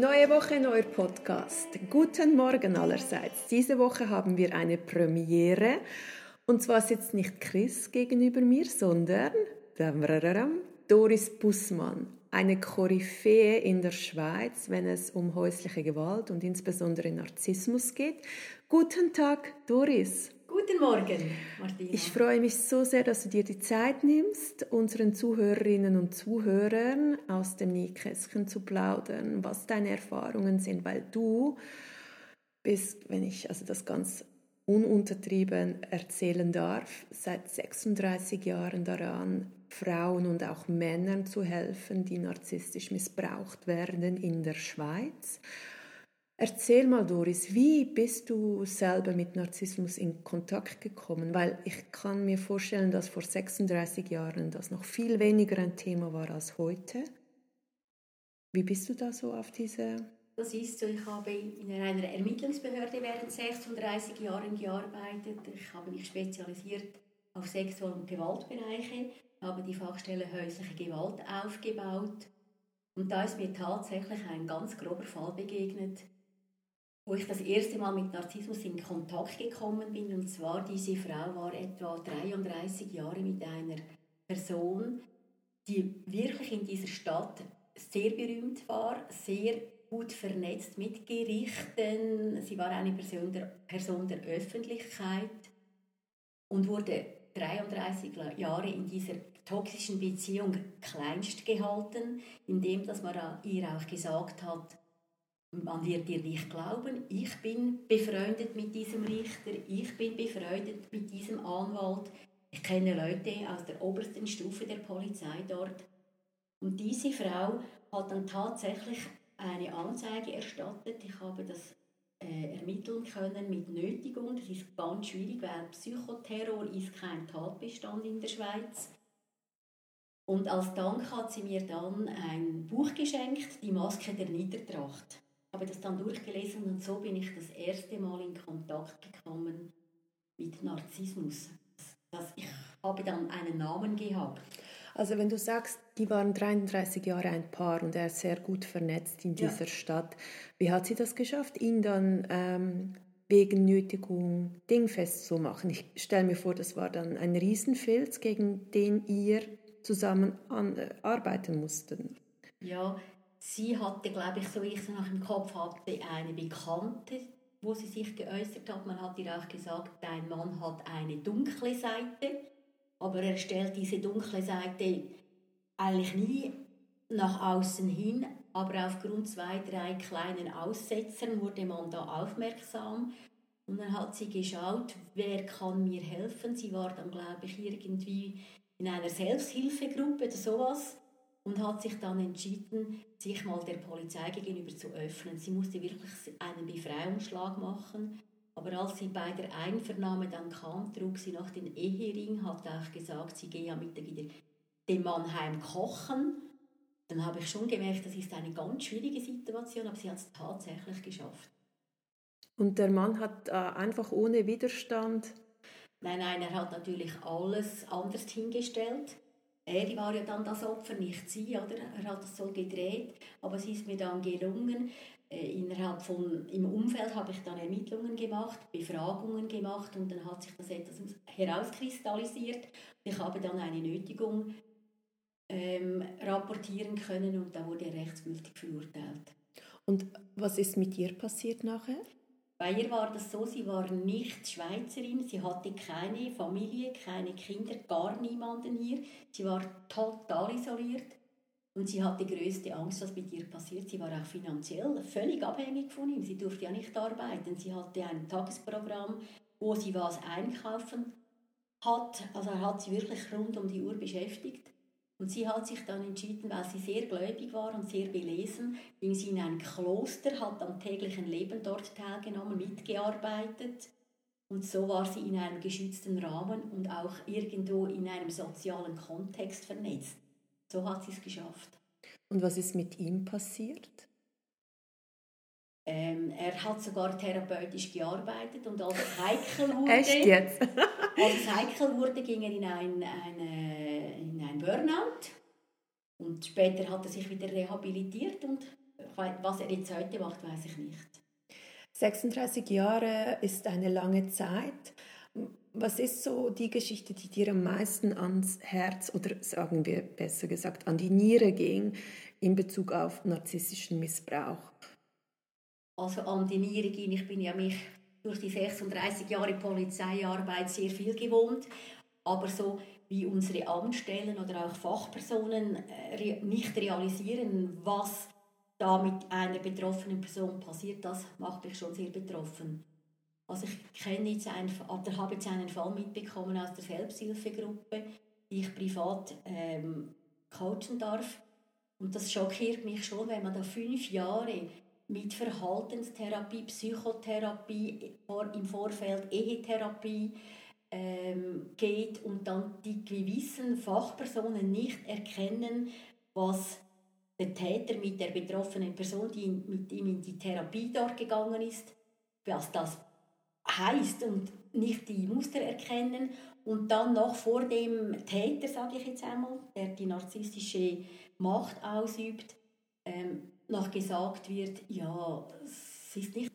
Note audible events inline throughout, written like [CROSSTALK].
Neue Woche, neuer Podcast. Guten Morgen allerseits. Diese Woche haben wir eine Premiere. Und zwar sitzt nicht Chris gegenüber mir, sondern Doris Bussmann, eine Koryphäe in der Schweiz, wenn es um häusliche Gewalt und insbesondere Narzissmus geht. Guten Tag, Doris. Guten Morgen, Martina. Ich freue mich so sehr, dass du dir die Zeit nimmst, unseren Zuhörerinnen und Zuhörern aus dem Nähkästchen zu plaudern, was deine Erfahrungen sind, weil du bist, wenn ich also das ganz ununtertrieben erzählen darf, seit 36 Jahren daran, Frauen und auch Männern zu helfen, die narzisstisch missbraucht werden in der Schweiz. Erzähl mal, Doris, wie bist du selber mit Narzissmus in Kontakt gekommen? Weil ich kann mir vorstellen, dass vor 36 Jahren das noch viel weniger ein Thema war als heute. Wie bist du da so auf diese... Das ist so, ich habe in einer Ermittlungsbehörde während 36 Jahren gearbeitet. Ich habe mich spezialisiert auf Sexual- und Gewaltbereiche, habe die Fachstelle häusliche Gewalt aufgebaut. Und da ist mir tatsächlich ein ganz grober Fall begegnet, wo ich das erste Mal mit Narzissmus in Kontakt gekommen bin. Und zwar, diese Frau war etwa 33 Jahre mit einer Person, die wirklich in dieser Stadt sehr berühmt war, sehr gut vernetzt mit Gerichten. Sie war eine Person der, Person der Öffentlichkeit und wurde 33 Jahre in dieser toxischen Beziehung kleinst gehalten, indem dass man ihr auch gesagt hat, man wird dir nicht glauben, ich bin befreundet mit diesem Richter, ich bin befreundet mit diesem Anwalt, ich kenne Leute aus der obersten Stufe der Polizei dort. Und diese Frau hat dann tatsächlich eine Anzeige erstattet. Ich habe das äh, ermitteln können mit Nötigung. Das ist ganz schwierig, weil Psychoterror ist kein Tatbestand in der Schweiz. Und als Dank hat sie mir dann ein Buch geschenkt, Die Maske der Niedertracht habe das dann durchgelesen und so bin ich das erste Mal in Kontakt gekommen mit Narzissmus. Das, ich habe dann einen Namen gehabt. Also wenn du sagst, die waren 33 Jahre ein Paar und er ist sehr gut vernetzt in dieser ja. Stadt, wie hat sie das geschafft, ihn dann ähm, wegen Nötigung dingfest zu machen? Ich stelle mir vor, das war dann ein Riesenfilz, gegen den ihr zusammen an, äh, arbeiten mussten. Ja, Sie hatte, glaube ich, so wie ich es noch im Kopf hatte, eine Bekannte, wo sie sich geäußert hat. Man hat ihr auch gesagt, dein Mann hat eine dunkle Seite, aber er stellt diese dunkle Seite eigentlich nie nach außen hin, aber aufgrund zwei, drei kleinen Aussetzern wurde man da aufmerksam und dann hat sie geschaut, wer kann mir helfen. Sie war dann, glaube ich, irgendwie in einer Selbsthilfegruppe oder sowas und hat sich dann entschieden, sich mal der Polizei gegenüber zu öffnen. Sie musste wirklich einen Befreiungsschlag machen. Aber als sie bei der Einvernahme dann kam, trug sie noch den Ehering, hat auch gesagt, sie gehe ja mit wieder dem Mann heim kochen. Dann habe ich schon gemerkt, das ist eine ganz schwierige Situation, aber sie hat es tatsächlich geschafft. Und der Mann hat äh, einfach ohne Widerstand? Nein, nein, er hat natürlich alles anders hingestellt. Er war ja dann das Opfer, nicht sie, oder? Er hat es so gedreht, aber es ist mir dann gelungen. Äh, innerhalb von, im Umfeld habe ich dann Ermittlungen gemacht, Befragungen gemacht und dann hat sich das etwas herauskristallisiert. Ich habe dann eine Nötigung ähm, rapportieren können und da wurde er rechtsgültig verurteilt. Und was ist mit ihr passiert nachher? Bei ihr war das so, sie war nicht Schweizerin, sie hatte keine Familie, keine Kinder, gar niemanden hier. Sie war total isoliert und sie hatte größte Angst, was mit ihr passiert. Sie war auch finanziell völlig abhängig von ihm. Sie durfte ja nicht arbeiten. Sie hatte ein Tagesprogramm, wo sie was einkaufen hat. Also er hat sie wirklich rund um die Uhr beschäftigt. Und sie hat sich dann entschieden, weil sie sehr gläubig war und sehr belesen, ging sie in ein Kloster, hat am täglichen Leben dort teilgenommen, mitgearbeitet. Und so war sie in einem geschützten Rahmen und auch irgendwo in einem sozialen Kontext vernetzt. So hat sie es geschafft. Und was ist mit ihm passiert? Ähm, er hat sogar therapeutisch gearbeitet und als es [LAUGHS] heikel wurde, [LAUGHS] als es heikel wurde, ging er in ein, eine, in ein Burnout und später hat er sich wieder rehabilitiert und was er jetzt heute macht, weiß ich nicht. 36 Jahre ist eine lange Zeit. Was ist so die Geschichte, die dir am meisten ans Herz oder sagen wir besser gesagt an die Niere ging in Bezug auf narzisstischen Missbrauch? Also an die Niere ging, ich bin ja mich durch die 36 Jahre Polizeiarbeit sehr viel gewohnt, aber so wie unsere Amtsstellen oder auch Fachpersonen äh, nicht realisieren, was da mit einer betroffenen Person passiert, das macht mich schon sehr betroffen. Also ich kenne jetzt einen, oder habe jetzt einen Fall mitbekommen aus der Selbsthilfegruppe, die ich privat ähm, coachen darf. Und das schockiert mich schon, wenn man da fünf Jahre mit Verhaltenstherapie, Psychotherapie, im Vorfeld Ehetherapie ähm, geht und dann die gewissen Fachpersonen nicht erkennen, was der Täter mit der betroffenen Person, die mit ihm in die Therapie dort gegangen ist, was das heißt und nicht die Muster erkennen. Und dann noch vor dem Täter, sage ich jetzt einmal, der die narzisstische Macht ausübt, ähm, noch gesagt wird, ja, es ist nicht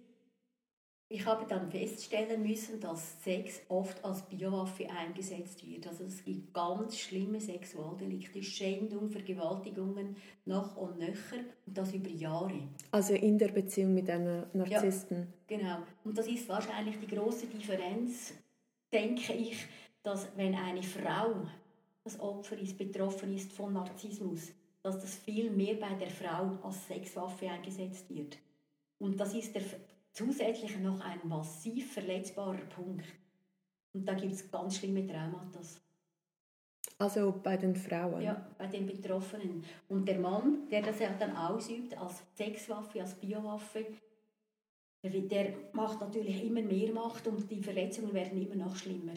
ich habe dann feststellen müssen, dass Sex oft als Biowaffe eingesetzt wird. Also es gibt ganz schlimme Sexualdelikte, Schändung, Vergewaltigungen noch und nöcher und das über Jahre. Also in der Beziehung mit einem Narzissten. Ja, genau. Und das ist wahrscheinlich die große Differenz, denke ich, dass wenn eine Frau das Opfer ist, betroffen ist von Narzissmus, dass das viel mehr bei der Frau als Sexwaffe eingesetzt wird. Und das ist der zusätzlich noch ein massiv verletzbarer Punkt. Und da gibt es ganz schlimme Traumata. Also bei den Frauen? Ja, bei den Betroffenen. Und der Mann, der das ja dann ausübt als Sexwaffe, als Biowaffe, der macht natürlich immer mehr Macht und die Verletzungen werden immer noch schlimmer.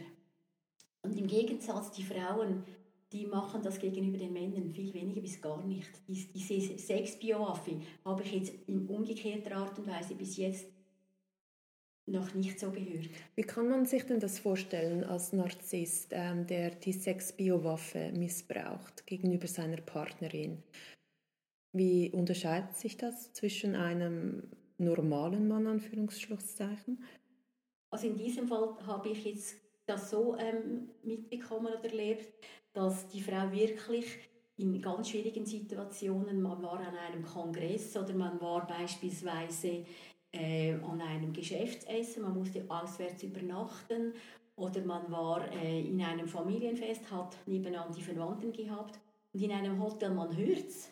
Und im Gegensatz die Frauen, die machen das gegenüber den Männern viel weniger bis gar nicht. Diese Sexbiowaffe habe ich jetzt in umgekehrter Art und Weise bis jetzt noch nicht so gehört. Wie kann man sich denn das vorstellen als Narzisst, ähm, der die Sexbiowaffe missbraucht gegenüber seiner Partnerin? Wie unterscheidet sich das zwischen einem normalen Mann, Anführungsschlusszeichen? Also in diesem Fall habe ich jetzt das so ähm, mitbekommen oder erlebt, dass die Frau wirklich in ganz schwierigen Situationen, man war an einem Kongress oder man war beispielsweise äh, an einem Geschäftsessen, man musste auswärts übernachten oder man war äh, in einem Familienfest, hat nebenan die Verwandten gehabt und in einem Hotel, man hört es,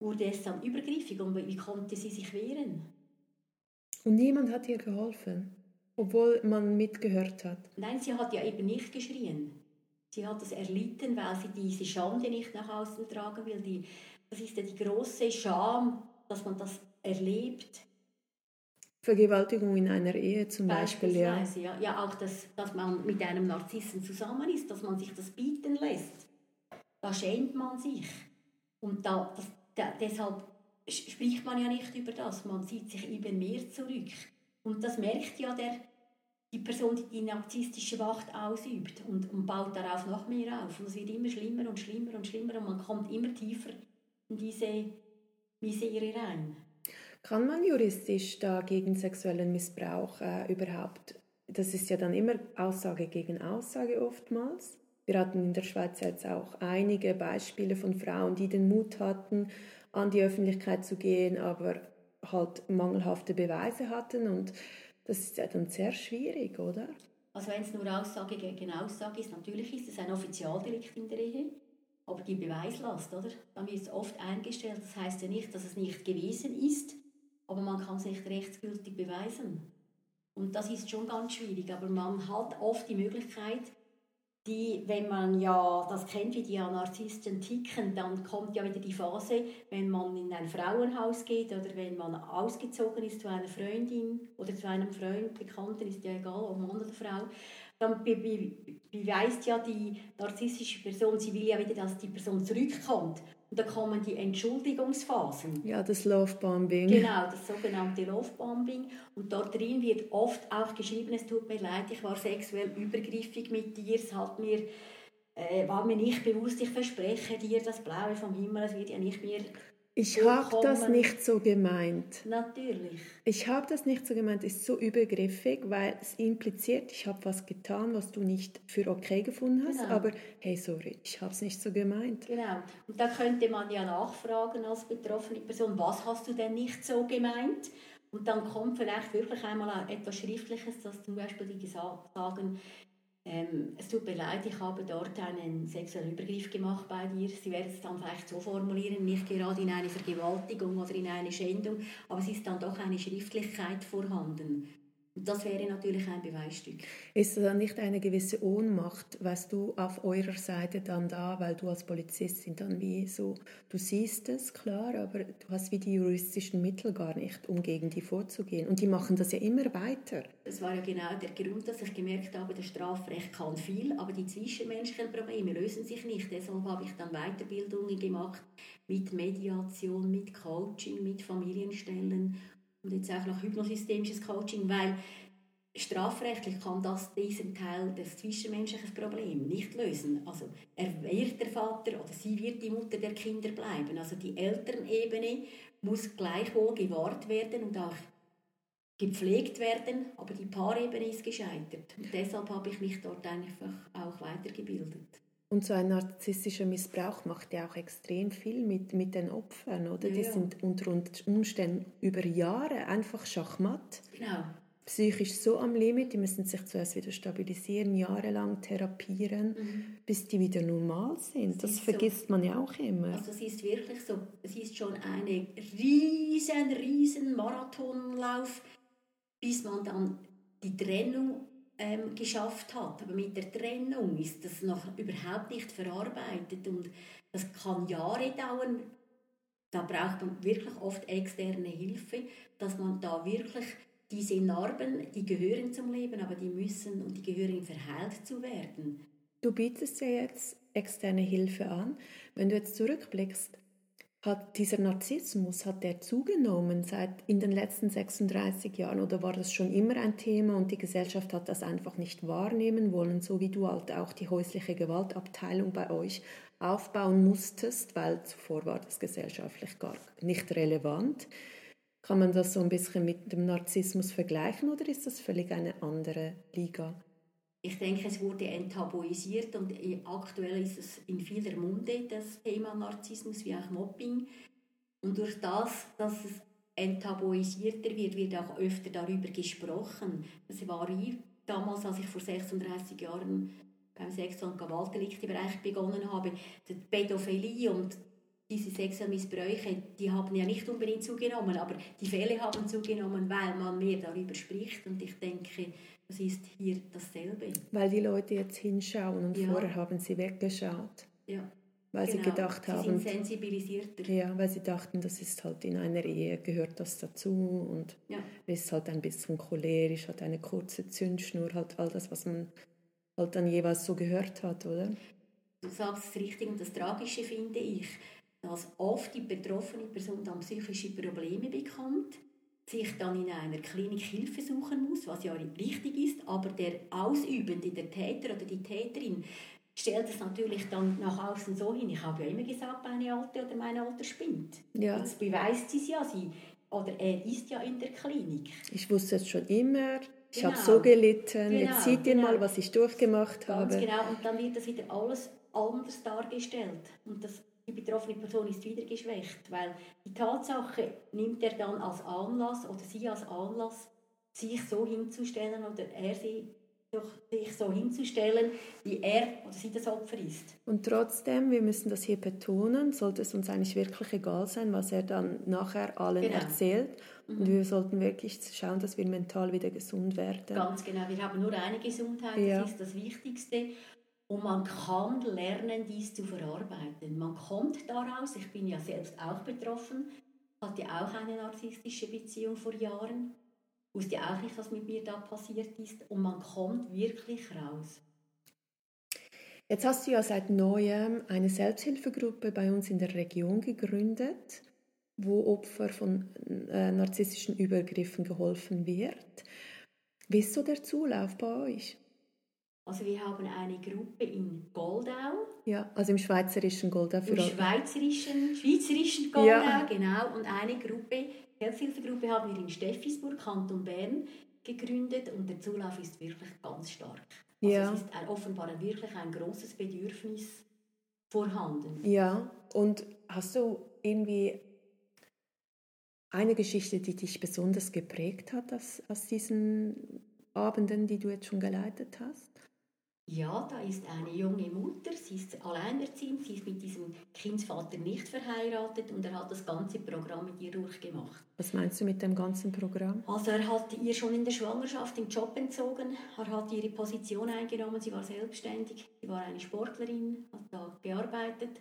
wurde es dann übergriffig und wie konnte sie sich wehren? Und niemand hat ihr geholfen, obwohl man mitgehört hat? Nein, sie hat ja eben nicht geschrien. Sie hat es erlitten, weil sie diese Schande nicht nach außen tragen will. Die, das ist ja die große Scham, dass man das erlebt Vergewaltigung in einer Ehe zum Beispiel, ja. ja. Ja, auch, dass, dass man mit einem Narzissen zusammen ist, dass man sich das bieten lässt. Da schämt man sich. Und da, das, da, deshalb spricht man ja nicht über das. Man zieht sich eben mehr zurück. Und das merkt ja der, die Person, die die narzisstische Macht ausübt und, und baut darauf noch mehr auf. Und es wird immer schlimmer und schlimmer und schlimmer und man kommt immer tiefer in diese Misere rein. Kann man juristisch da gegen sexuellen Missbrauch äh, überhaupt, das ist ja dann immer Aussage gegen Aussage oftmals. Wir hatten in der Schweiz jetzt auch einige Beispiele von Frauen, die den Mut hatten, an die Öffentlichkeit zu gehen, aber halt mangelhafte Beweise hatten und das ist ja dann sehr schwierig, oder? Also wenn es nur Aussage gegen Aussage ist, natürlich ist es ein Offizialdelikt in der Ehe, aber die Beweislast, oder? Dann wird es oft eingestellt, das heißt ja nicht, dass es nicht gewesen ist, aber man kann es nicht rechtsgültig beweisen. Und das ist schon ganz schwierig, aber man hat oft die Möglichkeit, die, wenn man ja das kennt, wie die Narzissten ticken, dann kommt ja wieder die Phase, wenn man in ein Frauenhaus geht oder wenn man ausgezogen ist zu einer Freundin oder zu einem Freund, Bekannten, ist ja egal, ob Mann oder Frau, dann be be beweist ja die narzisstische Person, sie will ja wieder, dass die Person zurückkommt. Und dann kommen die Entschuldigungsphasen. Ja, das Lovebombing. Genau, das sogenannte Lovebombing. Und dort drin wird oft auch geschrieben, es tut mir leid, ich war sexuell übergriffig mit dir, es hat mir, äh, war mir nicht bewusst, ich verspreche dir das Blaue vom Himmel, es wird ja nicht mehr ich habe das nicht so gemeint. Natürlich. Ich habe das nicht so gemeint, ist so übergriffig, weil es impliziert, ich habe was getan, was du nicht für okay gefunden hast, genau. aber hey, sorry, ich habe es nicht so gemeint. Genau. Und da könnte man ja nachfragen als betroffene Person, was hast du denn nicht so gemeint? Und dann kommt vielleicht wirklich einmal etwas Schriftliches, dass zum Beispiel die sagen, ähm, es tut mir leid, ich habe dort einen sexuellen Übergriff gemacht bei dir. Sie werden es dann vielleicht so formulieren, nicht gerade in eine Vergewaltigung oder in eine Schändung, aber es ist dann doch eine Schriftlichkeit vorhanden. Das wäre natürlich ein Beweisstück. Ist da nicht eine gewisse Ohnmacht, weißt du, auf eurer Seite dann da, weil du als Polizistin dann wie so, du siehst es, klar, aber du hast wie die juristischen Mittel gar nicht, um gegen die vorzugehen. Und die machen das ja immer weiter. Das war ja genau der Grund, dass ich gemerkt habe, das Strafrecht kann viel, aber die zwischenmenschlichen Probleme lösen sich nicht. Deshalb habe ich dann Weiterbildungen gemacht mit Mediation, mit Coaching, mit Familienstellen und jetzt auch noch hypnosystemisches Coaching, weil strafrechtlich kann das diesen Teil des zwischenmenschlichen Problems nicht lösen. Also er wird der Vater oder sie wird die Mutter der Kinder bleiben. Also die Elternebene muss gleichwohl gewahrt werden und auch gepflegt werden, aber die Paarebene ist gescheitert. Und deshalb habe ich mich dort einfach auch weitergebildet. Und so ein narzisstischer Missbrauch macht ja auch extrem viel mit, mit den Opfern, oder? Ja, Die sind unter Umständen über Jahre einfach schachmatt. Genau. Psychisch so am Limit, die müssen sich zuerst wieder stabilisieren, jahrelang therapieren, mhm. bis die wieder normal sind. Das, das vergisst so. man ja auch immer. Also es ist wirklich so, es ist schon eine riesen, riesen Marathonlauf, bis man dann die Trennung ähm, geschafft hat. Aber mit der Trennung ist das noch überhaupt nicht verarbeitet und das kann Jahre dauern. Da braucht man wirklich oft externe Hilfe, dass man da wirklich diese Narben, die gehören zum Leben, aber die müssen und die gehören verheilt zu werden. Du bietest ja jetzt externe Hilfe an. Wenn du jetzt zurückblickst, hat dieser Narzissmus, hat der zugenommen seit in den letzten 36 Jahren oder war das schon immer ein Thema und die Gesellschaft hat das einfach nicht wahrnehmen wollen, so wie du halt auch die häusliche Gewaltabteilung bei euch aufbauen musstest, weil zuvor war das gesellschaftlich gar nicht relevant. Kann man das so ein bisschen mit dem Narzissmus vergleichen oder ist das völlig eine andere Liga? Ich denke, es wurde enttabuisiert und aktuell ist es in vieler Munde, das Thema Narzissmus wie auch Mobbing. Und durch das, dass es enttabuisierter wird, wird auch öfter darüber gesprochen. Das war ich damals, als ich vor 36 Jahren beim Sexual- und Gewaltdeliktebereich begonnen habe, die Pädophilie und diese Sexualmissbräuche, die haben ja nicht unbedingt zugenommen, aber die Fälle haben zugenommen, weil man mehr darüber spricht. Und ich denke, das ist hier dasselbe. Weil die Leute jetzt hinschauen und ja. vorher haben sie weggeschaut. Ja. Weil genau. sie gedacht haben. Sie sind sensibilisierter. Ja, weil sie dachten, das ist halt in einer Ehe, gehört das dazu und ja. ist halt ein bisschen cholerisch, hat eine kurze Zündschnur, halt all das, was man halt dann jeweils so gehört hat, oder? Du sagst es richtig und das Tragische finde ich, dass oft die betroffene Person dann psychische Probleme bekommt sich dann in einer Klinik Hilfe suchen muss, was ja richtig ist, aber der Ausübende, der Täter oder die Täterin, stellt es natürlich dann nach außen so hin. Ich habe ja immer gesagt, meine Alte oder mein Alter spinnt. Ja. Jetzt beweist sie es ja, sie, oder er ist ja in der Klinik. Ich wusste es schon immer, ich genau. habe so gelitten, genau, jetzt seht ihr genau. mal, was ich durchgemacht Ganz habe. genau, und dann wird das wieder alles anders dargestellt. Und das die betroffene Person ist wieder geschwächt, weil die Tatsache nimmt er dann als Anlass oder sie als Anlass, sich so hinzustellen oder er sie sich so hinzustellen, wie er oder sie das Opfer ist. Und trotzdem, wir müssen das hier betonen, sollte es uns eigentlich wirklich egal sein, was er dann nachher allen genau. erzählt. Mhm. Und wir sollten wirklich schauen, dass wir mental wieder gesund werden. Ganz genau. Wir haben nur eine Gesundheit, ja. das ist das Wichtigste. Und man kann lernen, dies zu verarbeiten. Man kommt daraus, ich bin ja selbst auch betroffen, hatte auch eine narzisstische Beziehung vor Jahren, wusste auch nicht, was mit mir da passiert ist. Und man kommt wirklich raus. Jetzt hast du ja seit neuem eine Selbsthilfegruppe bei uns in der Region gegründet, wo Opfer von äh, narzisstischen Übergriffen geholfen wird. Wie ist so der Zulauf bei euch? Also wir haben eine Gruppe in Goldau. Ja, also im schweizerischen Goldau. Für Im schweizerischen, schweizerischen Goldau, ja. genau. Und eine Gruppe, Selbsthilfegruppe haben wir in Steffisburg, Kanton Bern, gegründet und der Zulauf ist wirklich ganz stark. Also ja. es ist offenbar wirklich ein großes Bedürfnis vorhanden. Ja, und hast du irgendwie eine Geschichte, die dich besonders geprägt hat aus, aus diesen Abenden, die du jetzt schon geleitet hast? Ja, da ist eine junge Mutter, sie ist alleinerziehend, sie ist mit diesem Kindsvater nicht verheiratet und er hat das ganze Programm mit ihr durchgemacht. Was meinst du mit dem ganzen Programm? Also er hat ihr schon in der Schwangerschaft den Job entzogen, er hat ihre Position eingenommen, sie war selbstständig, sie war eine Sportlerin, hat da gearbeitet.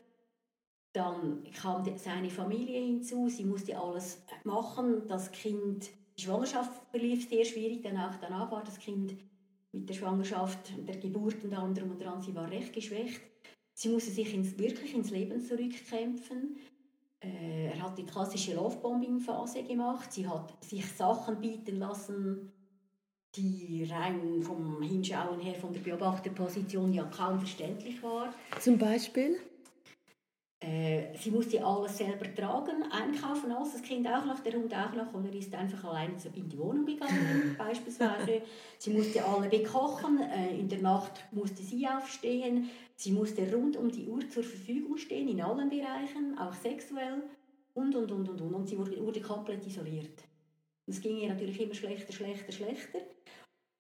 Dann kam seine Familie hinzu, sie musste alles machen, das Kind, die Schwangerschaft verlief sehr schwierig, danach, danach war das Kind mit der Schwangerschaft, der Geburt und drum und dran. Sie war recht geschwächt. Sie musste sich ins, wirklich ins Leben zurückkämpfen. Äh, er hat die klassische Lovebombing-Phase gemacht. Sie hat sich Sachen bieten lassen, die rein vom Hinschauen her, von der Beobachterposition ja kaum verständlich war. Zum Beispiel? Äh, sie musste alles selber tragen, einkaufen, alles, das Kind auch noch, der Hund auch noch. Und er ist einfach alleine in die Wohnung gegangen, [LAUGHS] beispielsweise. Sie musste alle bekochen, äh, in der Nacht musste sie aufstehen. Sie musste rund um die Uhr zur Verfügung stehen, in allen Bereichen, auch sexuell. Und, und, und, und, und. Und sie wurde, wurde komplett isoliert. Es ging ihr natürlich immer schlechter, schlechter, schlechter.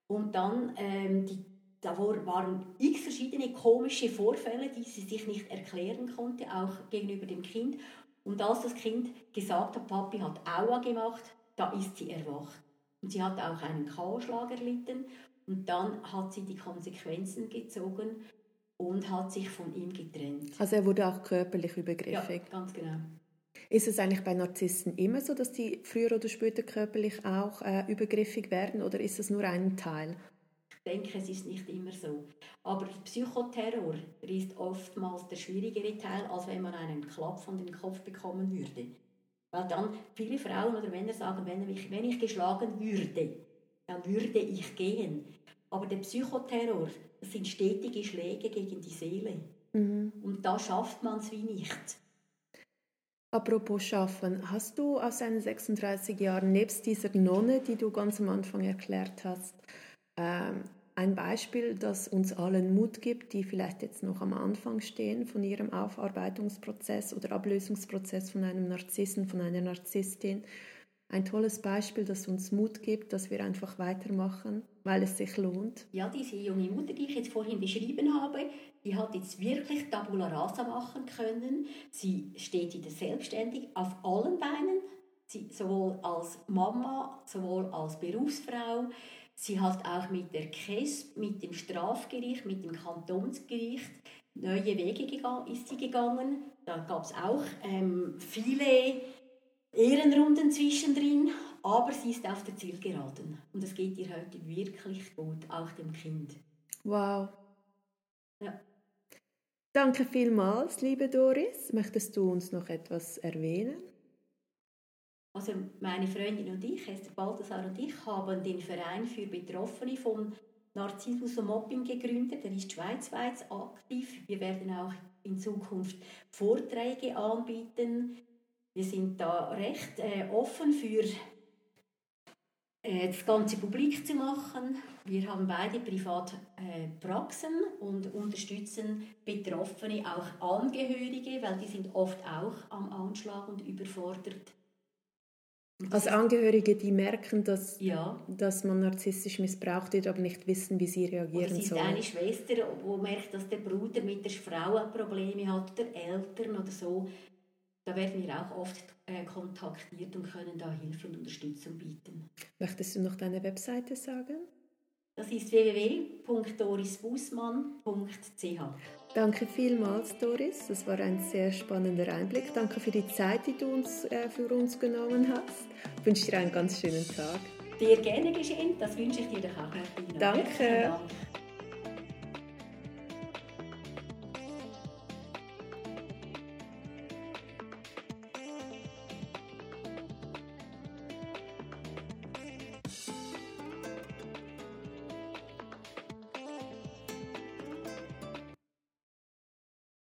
Und dann ähm, die da waren x verschiedene komische Vorfälle, die sie sich nicht erklären konnte, auch gegenüber dem Kind. Und als das Kind gesagt hat, Papi hat Aua gemacht, da ist sie erwacht. Und sie hat auch einen Kahlschlag erlitten. Und dann hat sie die Konsequenzen gezogen und hat sich von ihm getrennt. Also er wurde auch körperlich übergriffig? Ja, ganz genau. Ist es eigentlich bei Narzissten immer so, dass die früher oder später körperlich auch äh, übergriffig werden oder ist das nur ein Teil? Denke, es ist nicht immer so. Aber Psychoterror ist oftmals der schwierigere Teil, als wenn man einen Klapp von den Kopf bekommen würde. Weil dann viele Frauen oder Männer sagen, wenn ich, wenn ich geschlagen würde, dann würde ich gehen. Aber der Psychoterror, das sind stetige Schläge gegen die Seele. Mhm. Und da schafft man es wie nicht. Apropos Schaffen, hast du aus deinen 36 Jahren, nebst dieser Nonne, die du ganz am Anfang erklärt hast, ähm, ein Beispiel, das uns allen Mut gibt, die vielleicht jetzt noch am Anfang stehen von ihrem Aufarbeitungsprozess oder Ablösungsprozess von einem Narzissen, von einer Narzisstin. Ein tolles Beispiel, das uns Mut gibt, dass wir einfach weitermachen, weil es sich lohnt. Ja, diese junge Mutter, die ich jetzt vorhin beschrieben habe, die hat jetzt wirklich Tabula Rasa machen können. Sie steht wieder selbstständig auf allen Beinen, sie, sowohl als Mama, sowohl als Berufsfrau. Sie hat auch mit der KESB, mit dem Strafgericht, mit dem Kantonsgericht neue Wege gegangen, ist sie gegangen. Da gab es auch ähm, viele Ehrenrunden zwischendrin, aber sie ist auf der Zielgeraden. Und es geht ihr heute wirklich gut, auch dem Kind. Wow. Ja. Danke vielmals, liebe Doris. Möchtest du uns noch etwas erwähnen? Also meine Freundin und ich, Esther Balthasar und ich, haben den Verein für Betroffene von Narzissmus und Mobbing gegründet. Der ist schweizweit aktiv. Wir werden auch in Zukunft Vorträge anbieten. Wir sind da recht äh, offen für äh, das ganze publik zu machen. Wir haben beide privat äh, und unterstützen Betroffene, auch Angehörige, weil die sind oft auch am Anschlag und überfordert als Angehörige, die merken, dass, ja. dass man narzisstisch missbraucht wird, aber nicht wissen, wie sie reagieren sollen. Es ist eine Schwester, die merkt, dass der Bruder mit der Frau Probleme hat oder Eltern oder so. Da werden wir auch oft äh, kontaktiert und können da Hilfe und Unterstützung bieten. Möchtest du noch deine Webseite sagen? Das ist www.dorisbussmann.ch. Danke vielmals, Doris. Das war ein sehr spannender Einblick. Danke für die Zeit, die du uns, äh, für uns genommen hast. Ich wünsche dir einen ganz schönen Tag. Dir gerne geschehen. Das wünsche ich dir auch. Danke.